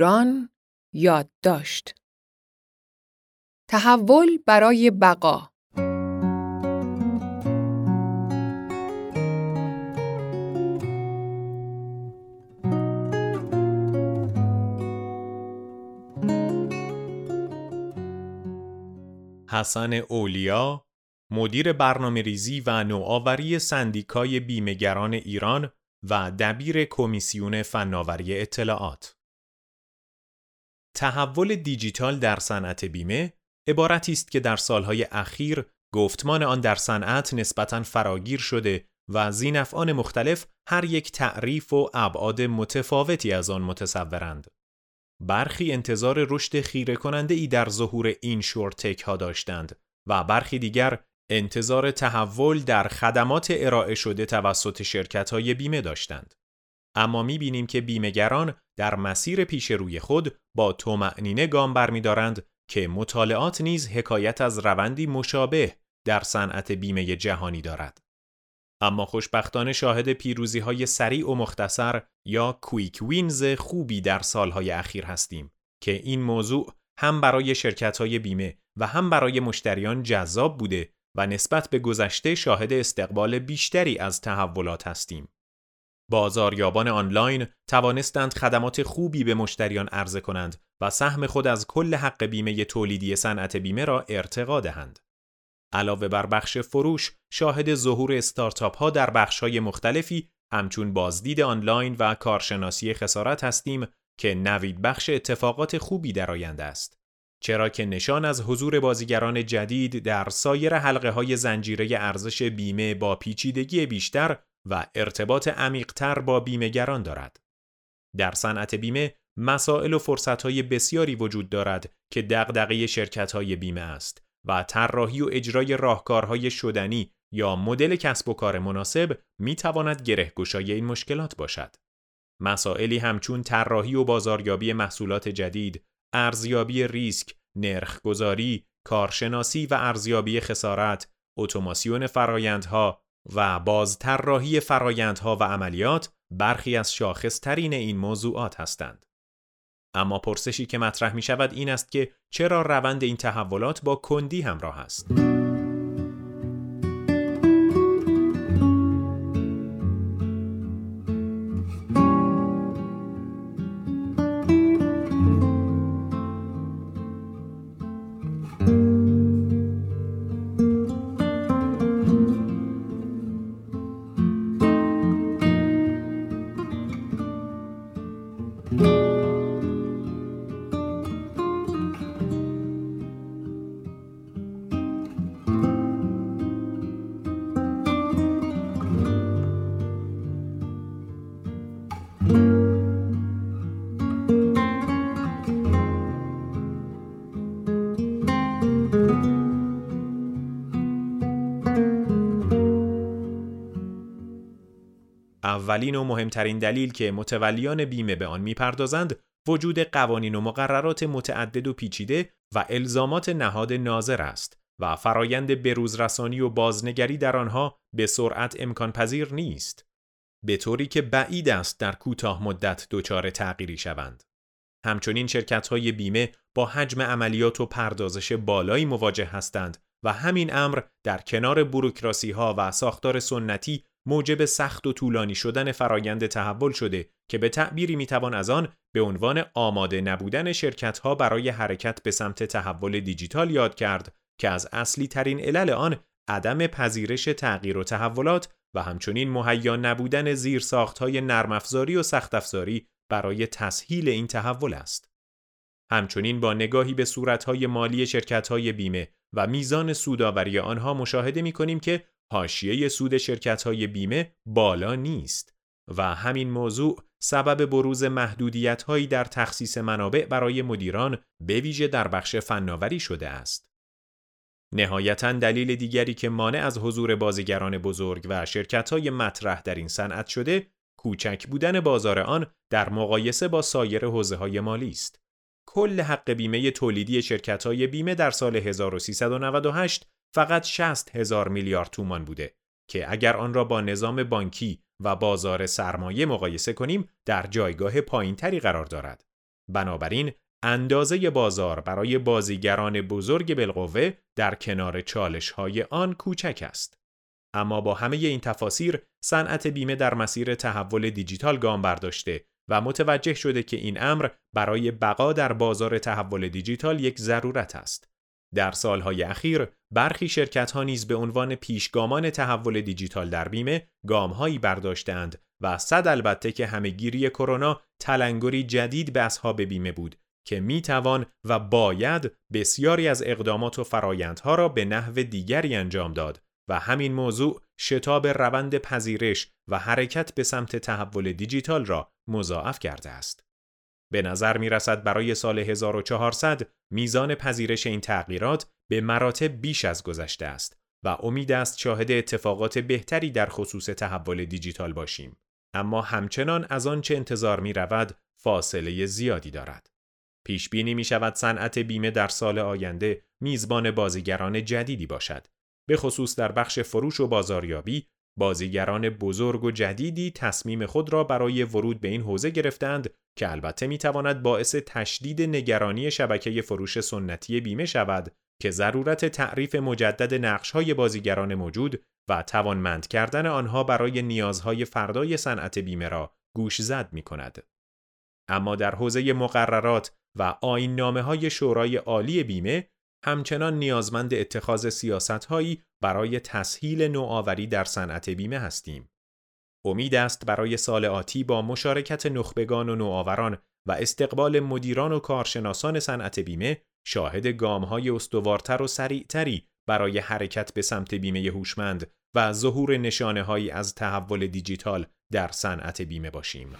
ایران یادداشت. تحول برای بقا. حسن اولیا مدیر برنامه ریزی و نوآوری سندیکای بیمهگران ایران و دبیر کمیسیون فناوری اطلاعات. تحول دیجیتال در صنعت بیمه عبارتی است که در سالهای اخیر گفتمان آن در صنعت نسبتاً فراگیر شده و زینفعان مختلف هر یک تعریف و ابعاد متفاوتی از آن متصورند. برخی انتظار رشد خیره کننده ای در ظهور این شورتک ها داشتند و برخی دیگر انتظار تحول در خدمات ارائه شده توسط شرکت های بیمه داشتند. اما می بینیم که بیمهگران در مسیر پیش روی خود با تومعنینه گام برمیدارند که مطالعات نیز حکایت از روندی مشابه در صنعت بیمه جهانی دارد. اما خوشبختانه شاهد پیروزی های سریع و مختصر یا کویک وینز خوبی در سالهای اخیر هستیم که این موضوع هم برای شرکت های بیمه و هم برای مشتریان جذاب بوده و نسبت به گذشته شاهد استقبال بیشتری از تحولات هستیم. بازاریابان آنلاین توانستند خدمات خوبی به مشتریان عرضه کنند و سهم خود از کل حق بیمه تولیدی صنعت بیمه را ارتقا دهند. علاوه بر بخش فروش، شاهد ظهور استارتاپ ها در بخش های مختلفی همچون بازدید آنلاین و کارشناسی خسارت هستیم که نوید بخش اتفاقات خوبی در آینده است. چرا که نشان از حضور بازیگران جدید در سایر حلقه های زنجیره ارزش بیمه با پیچیدگی بیشتر و ارتباط عمیقتر با بیمهگران دارد. در صنعت بیمه مسائل و فرصتهای بسیاری وجود دارد که دغدغه شرکت‌های بیمه است و طراحی و اجرای راهکارهای شدنی یا مدل کسب و کار مناسب می تواند گرهگشای این مشکلات باشد. مسائلی همچون طراحی و بازاریابی محصولات جدید، ارزیابی ریسک، نرخگذاری، کارشناسی و ارزیابی خسارت، اتوماسیون فرایندها و بازطراحی فرایندها و عملیات برخی از شاخصترین این موضوعات هستند. اما پرسشی که مطرح می شود این است که چرا روند این تحولات با کندی همراه است؟ اولین و مهمترین دلیل که متولیان بیمه به آن می‌پردازند وجود قوانین و مقررات متعدد و پیچیده و الزامات نهاد ناظر است و فرایند بروزرسانی و بازنگری در آنها به سرعت امکان پذیر نیست به طوری که بعید است در کوتاه مدت دچار تغییری شوند. همچنین شرکت های بیمه با حجم عملیات و پردازش بالایی مواجه هستند و همین امر در کنار بروکراسی ها و ساختار سنتی موجب سخت و طولانی شدن فرایند تحول شده که به تعبیری می‌توان از آن به عنوان آماده نبودن شرکت ها برای حرکت به سمت تحول دیجیتال یاد کرد که از اصلی ترین علل آن عدم پذیرش تغییر و تحولات و همچنین مهیا نبودن زیر های نرم افزاری و سخت افزاری برای تسهیل این تحول است. همچنین با نگاهی به صورتهای مالی های بیمه و میزان سوداوری آنها مشاهده می کنیم که حاشیه سود شرکت های بیمه بالا نیست و همین موضوع سبب بروز محدودیت هایی در تخصیص منابع برای مدیران به ویژه در بخش فناوری شده است. نهایتا دلیل دیگری که مانع از حضور بازیگران بزرگ و شرکت های مطرح در این صنعت شده کوچک بودن بازار آن در مقایسه با سایر حوزه های مالی است. کل حق بیمه تولیدی شرکت های بیمه در سال 1398 فقط 60 هزار میلیارد تومان بوده که اگر آن را با نظام بانکی و بازار سرمایه مقایسه کنیم در جایگاه پایینتری قرار دارد. بنابراین اندازه بازار برای بازیگران بزرگ بالقوه در کنار چالش های آن کوچک است. اما با همه این تفاسیر صنعت بیمه در مسیر تحول دیجیتال گام برداشته و متوجه شده که این امر برای بقا در بازار تحول دیجیتال یک ضرورت است. در سالهای اخیر برخی شرکت ها نیز به عنوان پیشگامان تحول دیجیتال در بیمه گامهایی برداشتند و صد البته که همهگیری کرونا تلنگری جدید به اصحاب بیمه بود که می توان و باید بسیاری از اقدامات و فرایندها را به نحو دیگری انجام داد و همین موضوع شتاب روند پذیرش و حرکت به سمت تحول دیجیتال را مضاعف کرده است. به نظر می رسد برای سال 1400 میزان پذیرش این تغییرات به مراتب بیش از گذشته است و امید است شاهد اتفاقات بهتری در خصوص تحول دیجیتال باشیم. اما همچنان از آنچه انتظار می رود فاصله زیادی دارد. پیش بینی می شود صنعت بیمه در سال آینده میزبان بازیگران جدیدی باشد. به خصوص در بخش فروش و بازاریابی بازیگران بزرگ و جدیدی تصمیم خود را برای ورود به این حوزه گرفتند که البته می تواند باعث تشدید نگرانی شبکه فروش سنتی بیمه شود که ضرورت تعریف مجدد نقشهای بازیگران موجود و توانمند کردن آنها برای نیازهای فردای صنعت بیمه را گوش زد می کند. اما در حوزه مقررات و آین نامه های شورای عالی بیمه همچنان نیازمند اتخاذ سیاستهایی برای تسهیل نوآوری در صنعت بیمه هستیم. امید است برای سال آتی با مشارکت نخبگان و نوآوران و استقبال مدیران و کارشناسان صنعت بیمه شاهد گامهای استوارتر و سریعتری برای حرکت به سمت بیمه هوشمند و ظهور نشانه از تحول دیجیتال در صنعت بیمه باشیم.